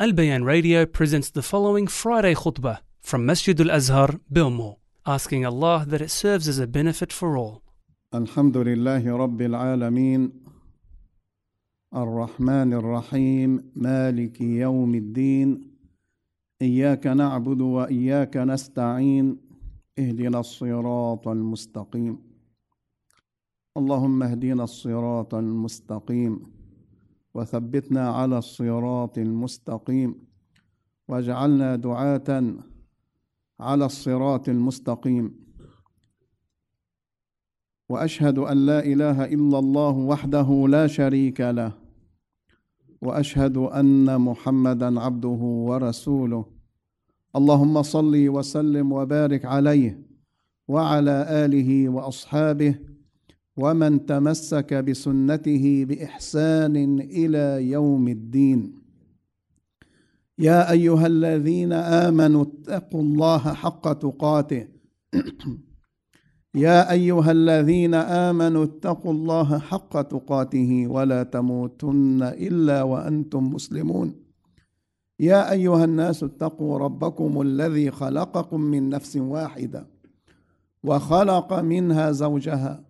Al Bayan Radio presents the following Friday khutbah from Masjid Al Azhar, Bilmo, asking Allah that it serves as a benefit for all. الحمد لله رب العالمين الرحمن الرحيم مالك يوم الدين اياك نعبد واياك نستعين اهدنا الصراط المستقيم اللهم اهدنا الصراط المستقيم وثبتنا على الصراط المستقيم. واجعلنا دعاة على الصراط المستقيم. وأشهد أن لا إله إلا الله وحده لا شريك له. وأشهد أن محمدا عبده ورسوله. اللهم صل وسلم وبارك عليه وعلى آله وأصحابه ومن تمسك بسنته بإحسان إلى يوم الدين. يا أيها الذين آمنوا اتقوا الله حق تقاته. يا أيها الذين آمنوا اتقوا الله حق تقاته ولا تموتن إلا وأنتم مسلمون. يا أيها الناس اتقوا ربكم الذي خلقكم من نفس واحدة وخلق منها زوجها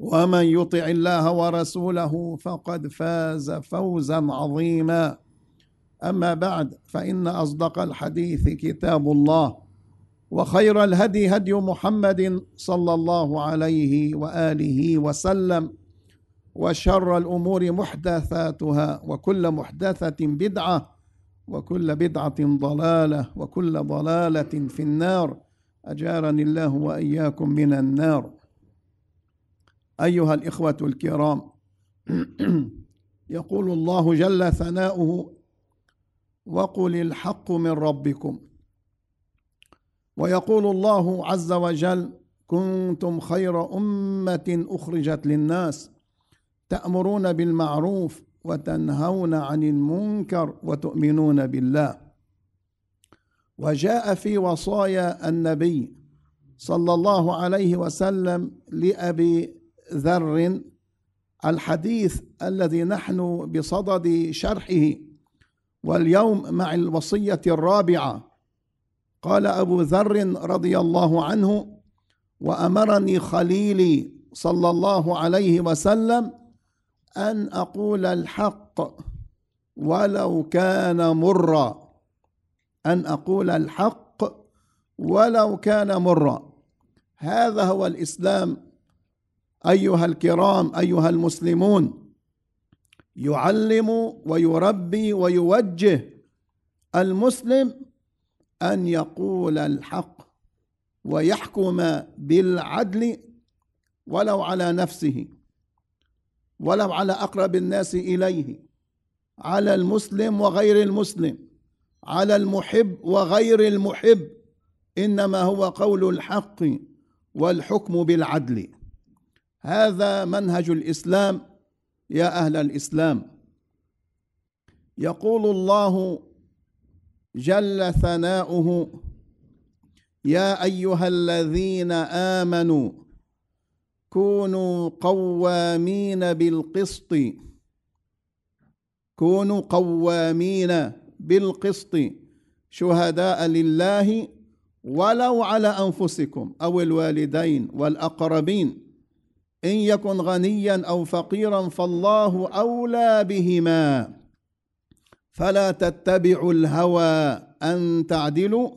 ومن يطع الله ورسوله فقد فاز فوزا عظيما. اما بعد فان اصدق الحديث كتاب الله وخير الهدي هدي محمد صلى الله عليه واله وسلم وشر الأمور محدثاتها وكل محدثه بدعه وكل بدعه ضلاله وكل ضلاله في النار. اجارني الله واياكم من النار. أيها الإخوة الكرام. يقول الله جل ثناؤه وقل الحق من ربكم. ويقول الله عز وجل كنتم خير أمة أخرجت للناس تأمرون بالمعروف وتنهون عن المنكر وتؤمنون بالله. وجاء في وصايا النبي صلى الله عليه وسلم لأبي ذر الحديث الذي نحن بصدد شرحه واليوم مع الوصية الرابعة. قال أبو ذر رضي الله عنه وأمرني خليلي صلى الله عليه وسلم أن أقول الحق ولو كان مرا. أن أقول الحق ولو كان مرا. هذا هو الإسلام أيها الكرام أيها المسلمون يعلم ويربي ويوجه المسلم أن يقول الحق ويحكم بالعدل ولو على نفسه ولو على أقرب الناس إليه على المسلم وغير المسلم على المحب وغير المحب إنما هو قول الحق والحكم بالعدل. هذا منهج الإسلام يا أهل الإسلام. يقول الله جل ثناؤه يا أيها الذين آمنوا كونوا قوامين بالقسط. كونوا قوامين بالقسط شهداء لله ولو على أنفسكم أو الوالدين والأقربين. إن يكن غنيا أو فقيرا فالله أولى بهما. فلا تتبعوا الهوى أن تعدلوا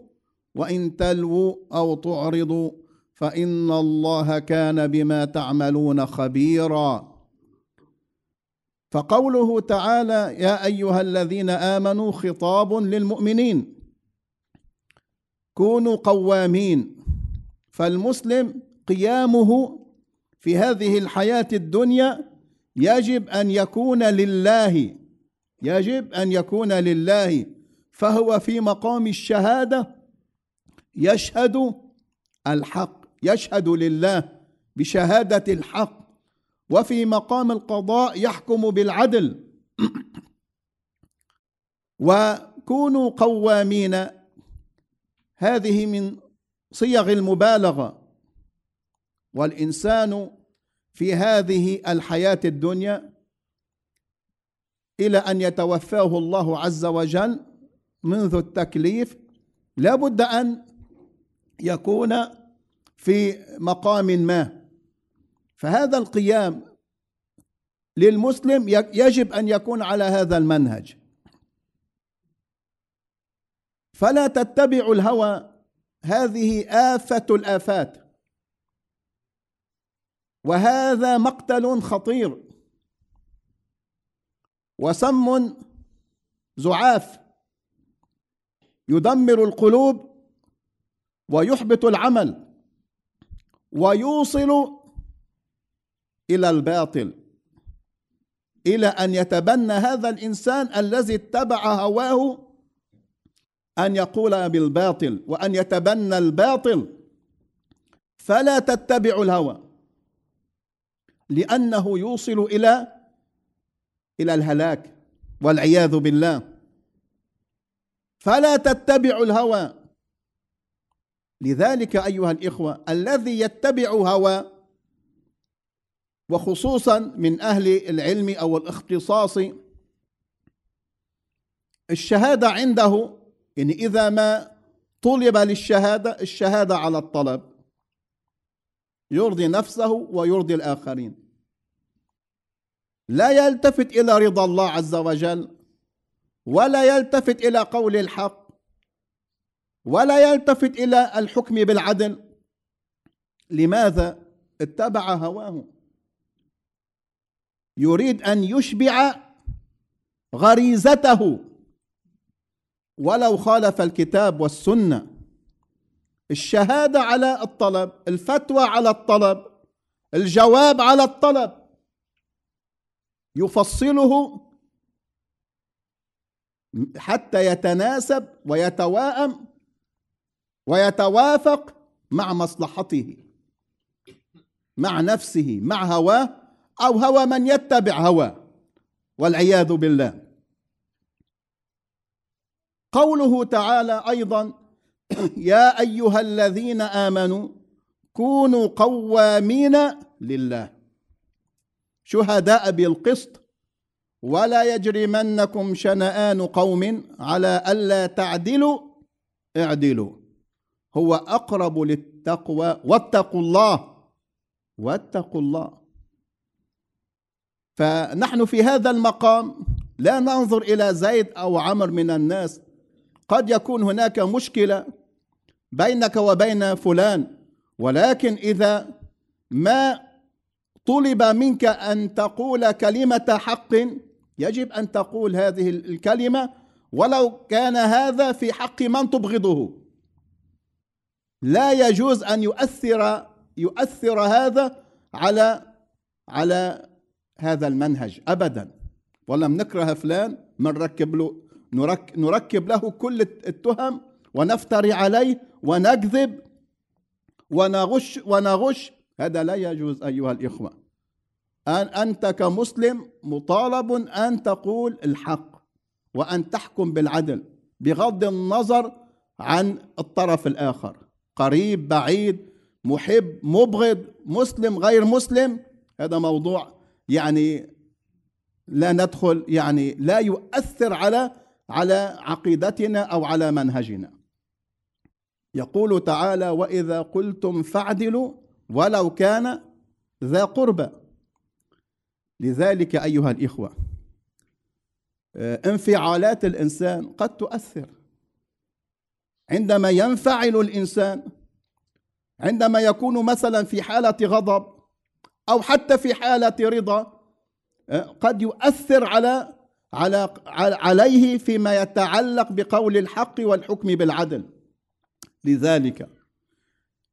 وإن تلووا أو تعرضوا فإن الله كان بما تعملون خبيرا. فقوله تعالى يا أيها الذين آمنوا خطاب للمؤمنين. كونوا قوامين. فالمسلم قيامه في هذه الحياة الدنيا يجب أن يكون لله يجب أن يكون لله. فهو في مقام الشهادة يشهد الحق يشهد لله بشهادة الحق. وفي مقام القضاء يحكم بالعدل. وكونوا قوامين. هذه من صيغ المبالغة. والإنسان في هذه الحياة الدنيا إلى أن يتوفاه الله عز وجل منذ التكليف لا بد أن يكون في مقام ما. فهذا القيام للمسلم يجب أن يكون على هذا المنهج. فلا تتبعوا الهوى هذه آفة الآفات. وهذا مقتل خطير. وسم زعاف يدمر القلوب ويحبط العمل ويوصل إلى الباطل إلى أن يتبنى هذا الإنسان الذي اتبع هواه أن يقول بالباطل وأن يتبنى الباطل. فلا تتبعوا الهوى. لأنه يوصل إلى إلى الهلاك والعياذ بالله. فلا تتبعوا الهوى. لذلك أيها الإخوة الذي يتبع هوى وخصوصا من أهل العلم أو الاختصاص الشهادة عنده يعني إذا ما طلب للشهادة الشهادة على الطلب. يرضي نفسه ويرضي الآخرين. لا يلتفت إلى رضا الله عز وجل ولا يلتفت إلى قول الحق ولا يلتفت إلى الحكم بالعدل. لماذا؟ اتبع هواه. يريد أن يشبع غريزته. ولو خالف الكتاب والسنة الشهادة على الطلب الفتوى على الطلب الجواب على الطلب يفصله حتى يتناسب ويتواءم ويتوافق مع مصلحته مع نفسه مع هواه أو هوى من يتبع هواه والعياذ بالله. قوله تعالى أيضا يا أيها الذين آمنوا كونوا قوامين لله. شهداء بالقسط ولا يجرمنكم شنآن قوم على ألا تعدلوا اعدلوا. هو أقرب للتقوى واتقوا الله واتقوا الله. فنحن في هذا المقام لا ننظر إلى زيد أو عمر من الناس. قد يكون هناك مشكلة بينك وبين فلان ولكن إذا ما طلب منك أن تقول كلمة حق. يجب أن تقول هذه الكلمة ولو كان هذا في حق من تبغضه. لا يجوز أن يؤثر يؤثر هذا على على هذا المنهج ابدا. ولم نكره فلان من ركب له نركب له كل التهم ونفتري عليه ونكذب ونغش ونغش هذا لا يجوز أيها الإخوة. أن أنت كمسلم مطالب أن تقول الحق وأن تحكم بالعدل بغض النظر عن الطرف الآخر. قريب بعيد محب مبغض مسلم غير مسلم هذا موضوع يعني لا ندخل يعني لا يؤثر على على عقيدتنا أو على منهجنا. يقول تعالى وإذا قلتم فاعدلوا ولو كان ذا قربى لذلك أيها الإخوة آه، انفعالات الإنسان قد تؤثر. عندما ينفعل الإنسان عندما يكون مثلا في حالة غضب أو حتى في حالة رضا آه، قد يؤثر على على عليه فيما يتعلق بقول الحق والحكم بالعدل. لذلك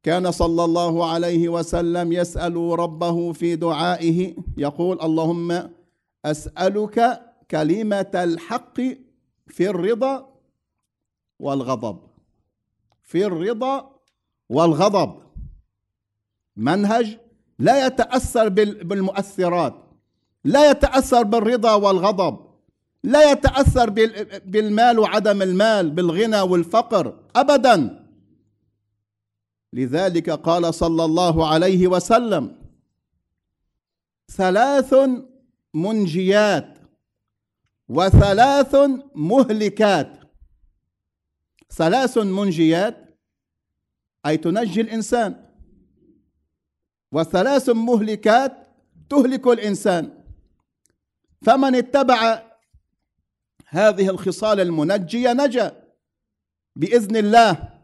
كان صلى الله عليه وسلم يسأل ربه في دعائه يقول اللهم أسألك كلمة الحق في الرضا والغضب في الرضا والغضب. منهج لا يتأثر بالمؤثرات لا يتأثر بالرضا والغضب لا يتأثر بالمال وعدم المال بالغنى والفقر ابدا. لذلك قال صلى الله عليه وسلم ثلاث منجيات وثلاث مهلكات. ثلاث منجيات أي تنجي الإنسان. وثلاث مهلكات تهلك الإنسان. فمن اتبع هذه الخصال المنجية نجا بإذن الله.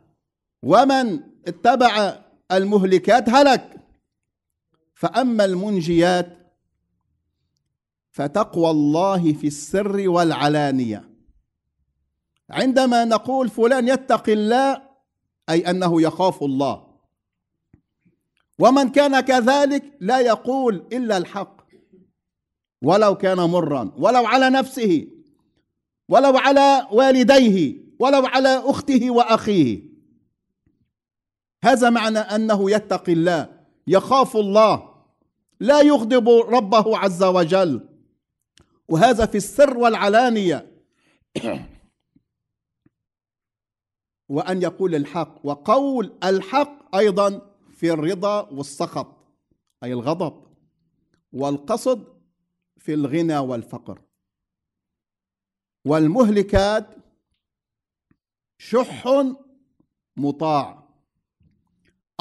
ومن اتبع المهلكات هلك. فأما المنجيات فتقوى الله في السر والعلانية. عندما نقول فلان يتقي الله أي أنه يخاف الله. ومن كان كذلك لا يقول إلا الحق. ولو كان مرا ولو على نفسه ولو على والديه ولو على أخته وأخيه. هذا معنى أنه يتقي الله يخاف الله لا يغضب ربه عز وجل. وهذا في السر والعلانية. وأن يقول الحق. وقول الحق أيضا في الرضا والسخط أي الغضب. والقصد في الغنى والفقر. والمهلكات شح مطاع.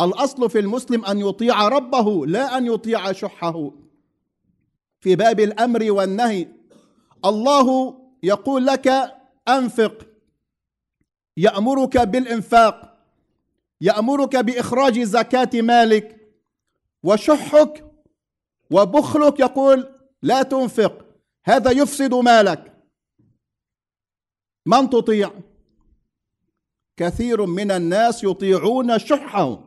الأصل في المسلم أن يطيع ربه لا أن يطيع شحه. في باب الأمر والنهي الله يقول لك أنفق. يأمرك بالإنفاق. يأمرك بإخراج زكاة مالك. وشحك وبخلك يقول لا تنفق. هذا يفسد مالك. من تطيع؟ كثير من الناس يطيعون شحهم.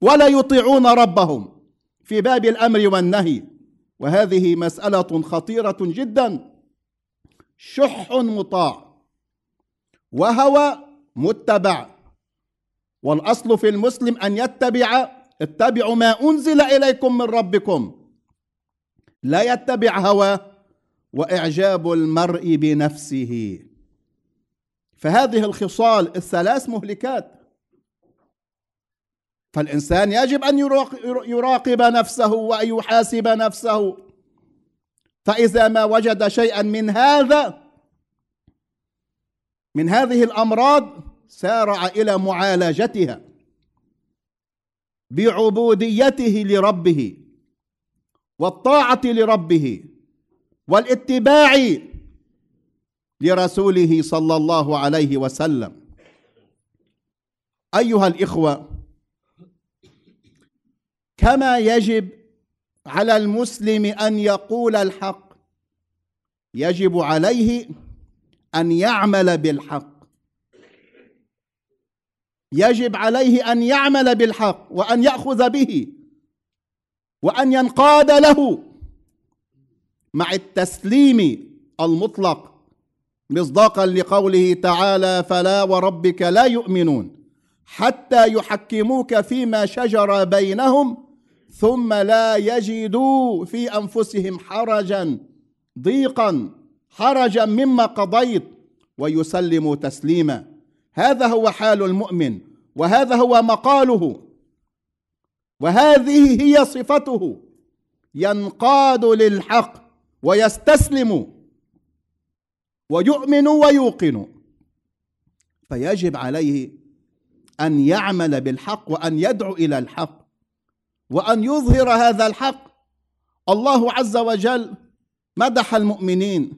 ولا يطيعون ربهم في باب الأمر والنهي. وهذه مسألة خطيرة جدا. شح مطاع. وهوى متبع. والأصل في المسلم أن يتبع. اتبعوا ما أنزل إليكم من ربكم. لا يتبع هواه وإعجاب المرء بنفسه. فهذه الخصال الثلاث مهلكات. فالإنسان يجب أن يراقب نفسه وأن يحاسب نفسه. فإذا ما وجد شيئا من هذا من هذه الأمراض سارع إلى معالجتها بعبوديته لربه والطاعة لربه والاتباع لرسوله صلى الله عليه وسلم. أيها الإخوة كما يجب على المسلم أن يقول الحق. يجب عليه أن يعمل بالحق. يجب عليه أن يعمل بالحق وأن يأخذ به وأن ينقاد له مع التسليم المطلق مصداقا لقوله تعالى فلا وربك لا يؤمنون حتى يحكموك فيما شجر بينهم ثم لا يجدوا في أنفسهم حرجا ضيقا حرجا مما قضيت ويسلموا تسليما. هذا هو حال المؤمن وهذا هو مقاله. وهذه هي صفته. ينقاد للحق ويستسلم ويؤمن ويوقن. فيجب عليه أن يعمل بالحق وأن يدعو إلى الحق. وأن يظهر هذا الحق. الله عز وجل مدح المؤمنين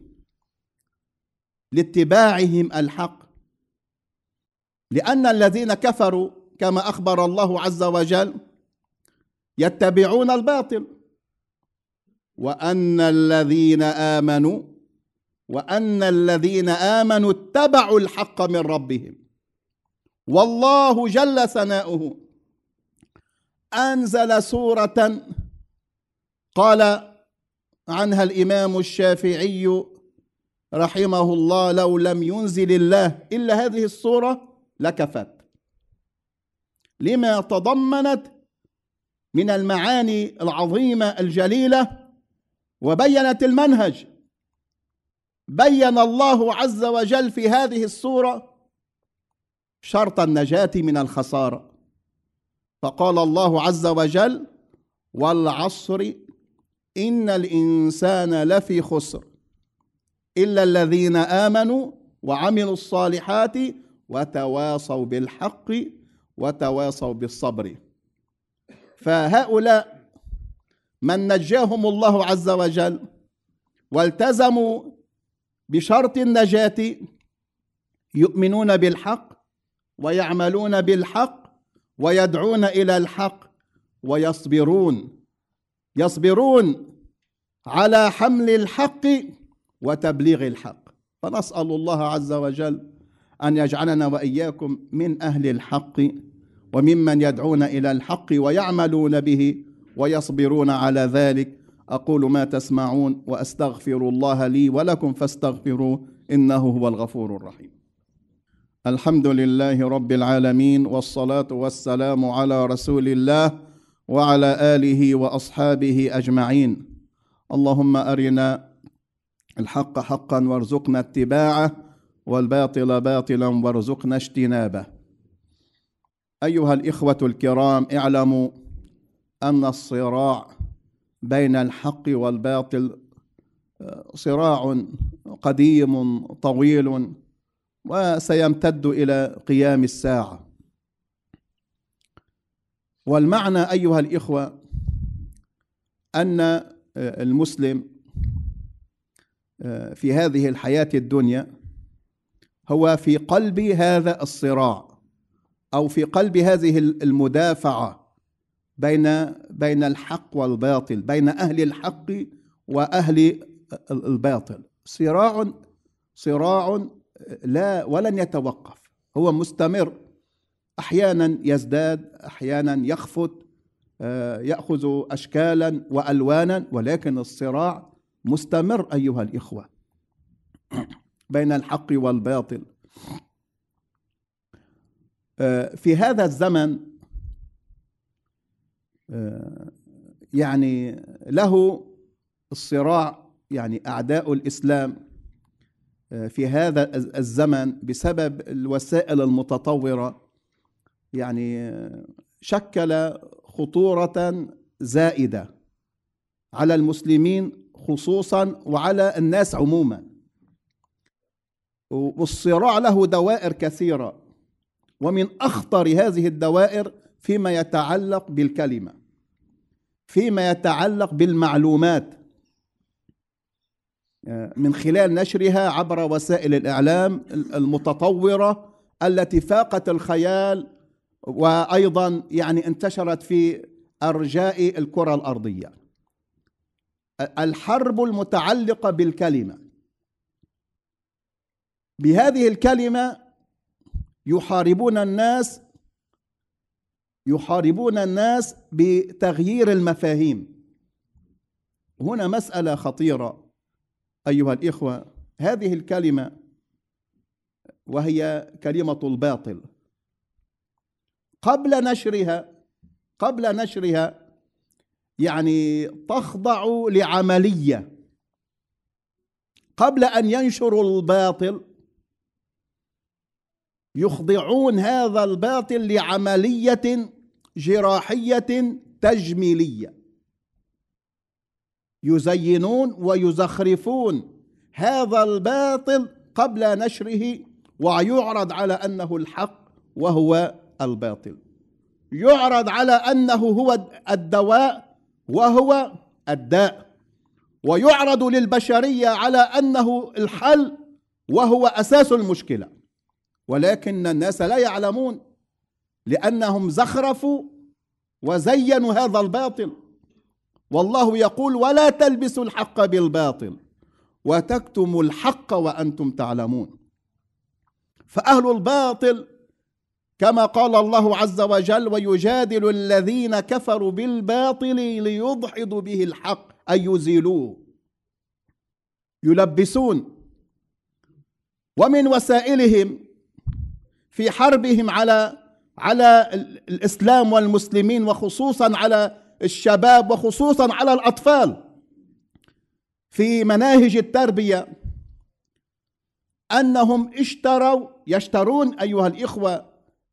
لاتباعهم الحق. لأن الذين كفروا كما أخبر الله عز وجل يتبعون الباطل. وأن الذين آمنوا وأن الذين آمنوا اتبعوا الحق من ربهم. والله جل ثناؤه. أنزل سورة قال عنها الإمام الشافعي رحمه الله لو لم ينزل الله إلا هذه الصورة لكفت. لما تضمنت من المعاني العظيمة الجليلة وبينت المنهج بين الله عز وجل في هذه السورة شرط النجاة من الخسارة. فقال الله عز وجل والعصر إن الإنسان لفي خسر إلا الذين آمنوا وعملوا الصالحات وتواصوا بالحق وتواصوا بالصبر. فهؤلاء من نجاهم الله عز وجل والتزموا بشرط النجاة يؤمنون بالحق ويعملون بالحق ويدعون إلى الحق ويصبرون. يصبرون على حمل الحق وتبليغ الحق. فنسأل الله عز وجل أن يجعلنا وإياكم من أهل الحق وممن يدعون إلى الحق ويعملون به ويصبرون على ذلك. أقول ما تسمعون وأستغفر الله لي ولكم فاستغفروه إنه هو الغفور الرحيم. الحمد لله رب العالمين والصلاة والسلام على رسول الله وعلى آله وأصحابه أجمعين. اللهم أرنا الحق حقا وارزقنا اتباعه والباطل باطلا وارزقنا اجتنابه. أيها الإخوة الكرام اعلموا أن الصراع بين الحق والباطل صراع قديم طويل وسيمتد إلى قيام الساعة. والمعنى أيها الإخوة أن المسلم في هذه الحياة الدنيا هو في قلب هذا الصراع أو في قلب هذه المدافعة بين بين الحق والباطل بين أهل الحق وأهل الباطل. صراع صراع لا ولن يتوقف. هو مستمر. أحيانا يزداد أحيانا يخفت يأخذ اشكالا وألوانا ولكن الصراع مستمر أيها الإخوة بين الحق والباطل. في هذا الزمن يعني له الصراع يعني أعداء الإسلام في هذا الزمن بسبب الوسائل المتطورة. يعني شكل خطورة زائدة على المسلمين خصوصا وعلى الناس عموما. والصراع له دوائر كثيرة ومن أخطر هذه الدوائر فيما يتعلق بالكلمة فيما يتعلق بالمعلومات. من خلال نشرها عبر وسائل الإعلام المتطورة التي فاقت الخيال وأيضا يعني انتشرت في أرجاء الكرة الأرضية. الحرب المتعلقة بالكلمة. بهذه الكلمة يحاربون الناس يحاربون الناس بتغيير المفاهيم. هنا مسألة خطيرة. أيها الإخوة هذه الكلمة وهي كلمة الباطل. قبل نشرها قبل نشرها يعني تخضع لعملية. قبل أن ينشروا الباطل يخضعون هذا الباطل لعملية جراحية تجميلية. يزينون ويزخرفون. هذا الباطل قبل نشره ويعرض على أنه الحق وهو الباطل. يعرض على أنه هو الدواء وهو الداء. ويعرض للبشرية على أنه الحل وهو أساس المشكلة. ولكن الناس لا يعلمون لأنهم زخرفوا وزينوا هذا الباطل. والله يقول ولا تلبسوا الحق بالباطل وتكتموا الحق وأنتم تعلمون. فأهل الباطل كما قال الله عز وجل ويجادل الذين كفروا بالباطل ليدحضوا به الحق أي يزيلوه يلبسون. ومن وسائلهم في حربهم على على الإسلام والمسلمين وخصوصا على الشباب وخصوصا على الأطفال. في مناهج التربية أنهم اشتروا يشترون أيها الإخوة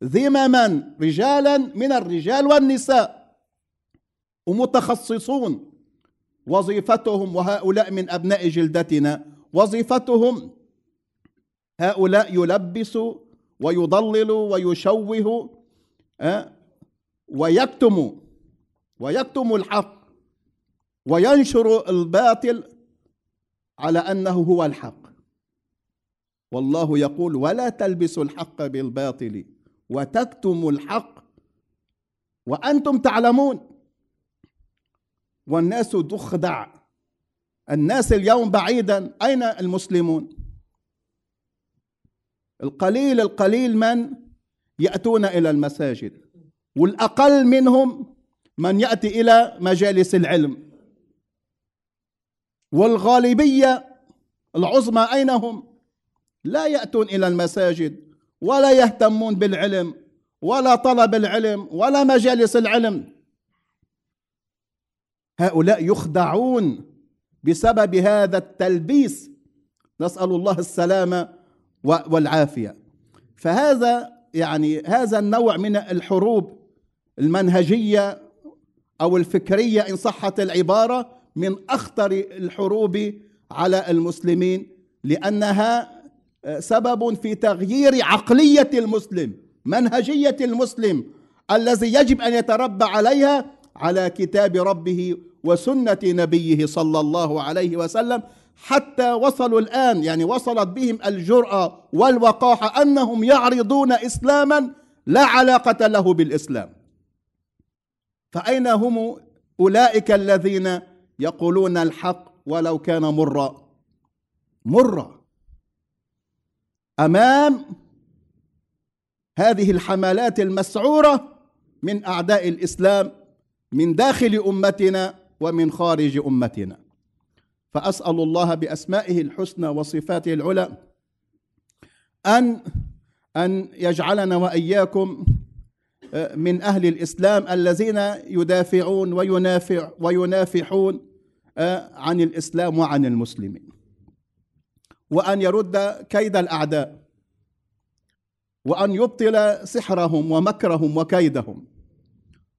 ذمما رجالا من الرجال والنساء ومتخصصون. وظيفتهم وهؤلاء من أبناء جلدتنا وظيفتهم هؤلاء يلبسوا ويضللوا ويشوهوا ويكتموا. ويكتموا الحق وينشر الباطل على أنه هو الحق. والله يقول ولا تلبسوا الحق بالباطل وتكتموا الحق وأنتم تعلمون والناس تخدع. الناس اليوم بعيدا أين المسلمون؟ القليل القليل من يأتون إلى المساجد والأقل منهم من يأتي إلى مجالس العلم. والغالبية العظمى أين هم؟ لا يأتون إلى المساجد ولا يهتمون بالعلم ولا طلب العلم ولا مجالس العلم. هؤلاء يخدعون بسبب هذا التلبيس. نسأل الله السلامة والعافية. فهذا يعني هذا النوع من الحروب المنهجية أو الفكرية إن صحت العبارة من أخطر الحروب على المسلمين لأنها سبب في تغيير عقلية المسلم منهجية المسلم الذي يجب أن يتربى عليها على كتاب ربه وسنة نبيه صلى الله عليه وسلم حتى وصلوا الآن يعني وصلت بهم الجرأة والوقاحة أنهم يعرضون إسلاما لا علاقة له بالإسلام. فأين هم أولئك الذين يقولون الحق ولو كان مرا؟ مرا. أمام هذه الحملات المسعورة من أعداء الإسلام من داخل أمتنا ومن خارج أمتنا. فأسأل الله بأسمائه الحسنى وصفاته العلى أن أن يجعلنا وإياكم آه، من أهل الإسلام الذين يدافعون وينافع وينافحون آه، عن الإسلام وعن المسلمين. وأن يرد كيد الأعداء وأن يبطل سحرهم ومكرهم وكيدهم.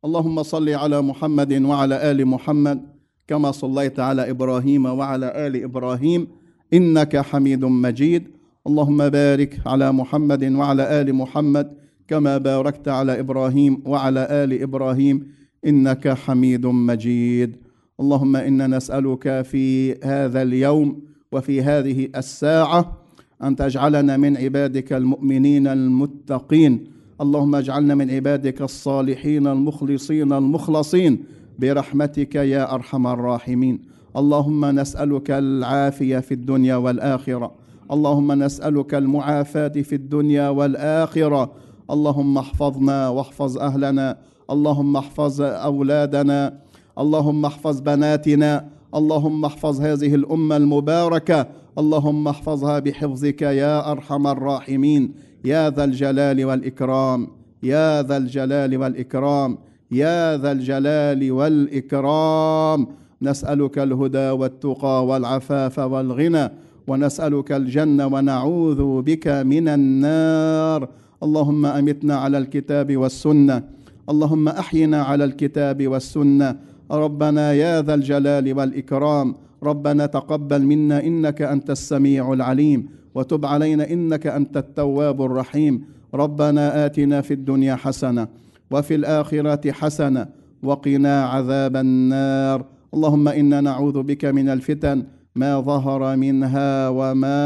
اللهم صل على محمد وعلى آل محمد كما صليت على إبراهيم وعلى آل إبراهيم إنك حميد مجيد. اللهم بارك على محمد وعلى آل محمد كما باركت على إبراهيم وعلى آل إبراهيم إنك حميد مجيد. اللهم إنا نسألك في هذا اليوم وفي هذه الساعة أن تجعلنا من عبادك المؤمنين المتقين. اللهم اجعلنا من عبادك الصالحين المخلصين المخلصين. برحمتك يا أرحم الراحمين. اللهم نسألك العافية في الدنيا والآخرة. اللهم نسألك المعافاة في الدنيا والآخرة. اللهم احفظنا واحفظ أهلنا اللهم احفظ أولادنا اللهم احفظ بناتنا اللهم احفظ هذه الأمة المباركة اللهم احفظها بحفظك يا أرحم الراحمين يا ذا الجلال والإكرام يا ذا الجلال والإكرام يا ذا الجلال والإكرام. نسألك الهدى والتقى والعفاف والغنى ونسألك الجنة ونعوذ بك من النار. اللهم أمتنا على الكتاب والسنة. اللهم أحينا على الكتاب والسنة. ربنا يا ذا الجلال والإكرام. ربنا تقبل منا إنك أنت السميع العليم. وتب علينا إنك أنت التواب الرحيم. ربنا آتنا في الدنيا حسنة وفي الآخرة حسنة وقنا عذاب النار. اللهم إنا نعوذ بك من الفتن. ما ظهر منها وما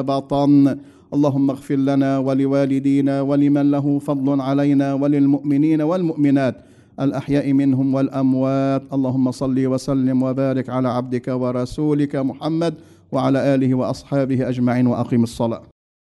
بطن. اللهم اغفر لنا ولوالدينا ولمن له فضل علينا وللمؤمنين والمؤمنات الأحياء منهم والأموات. اللهم صل وسلم وبارك على عبدك ورسولك محمد وعلى آله وأصحابه أجمعين واقم الصلاة.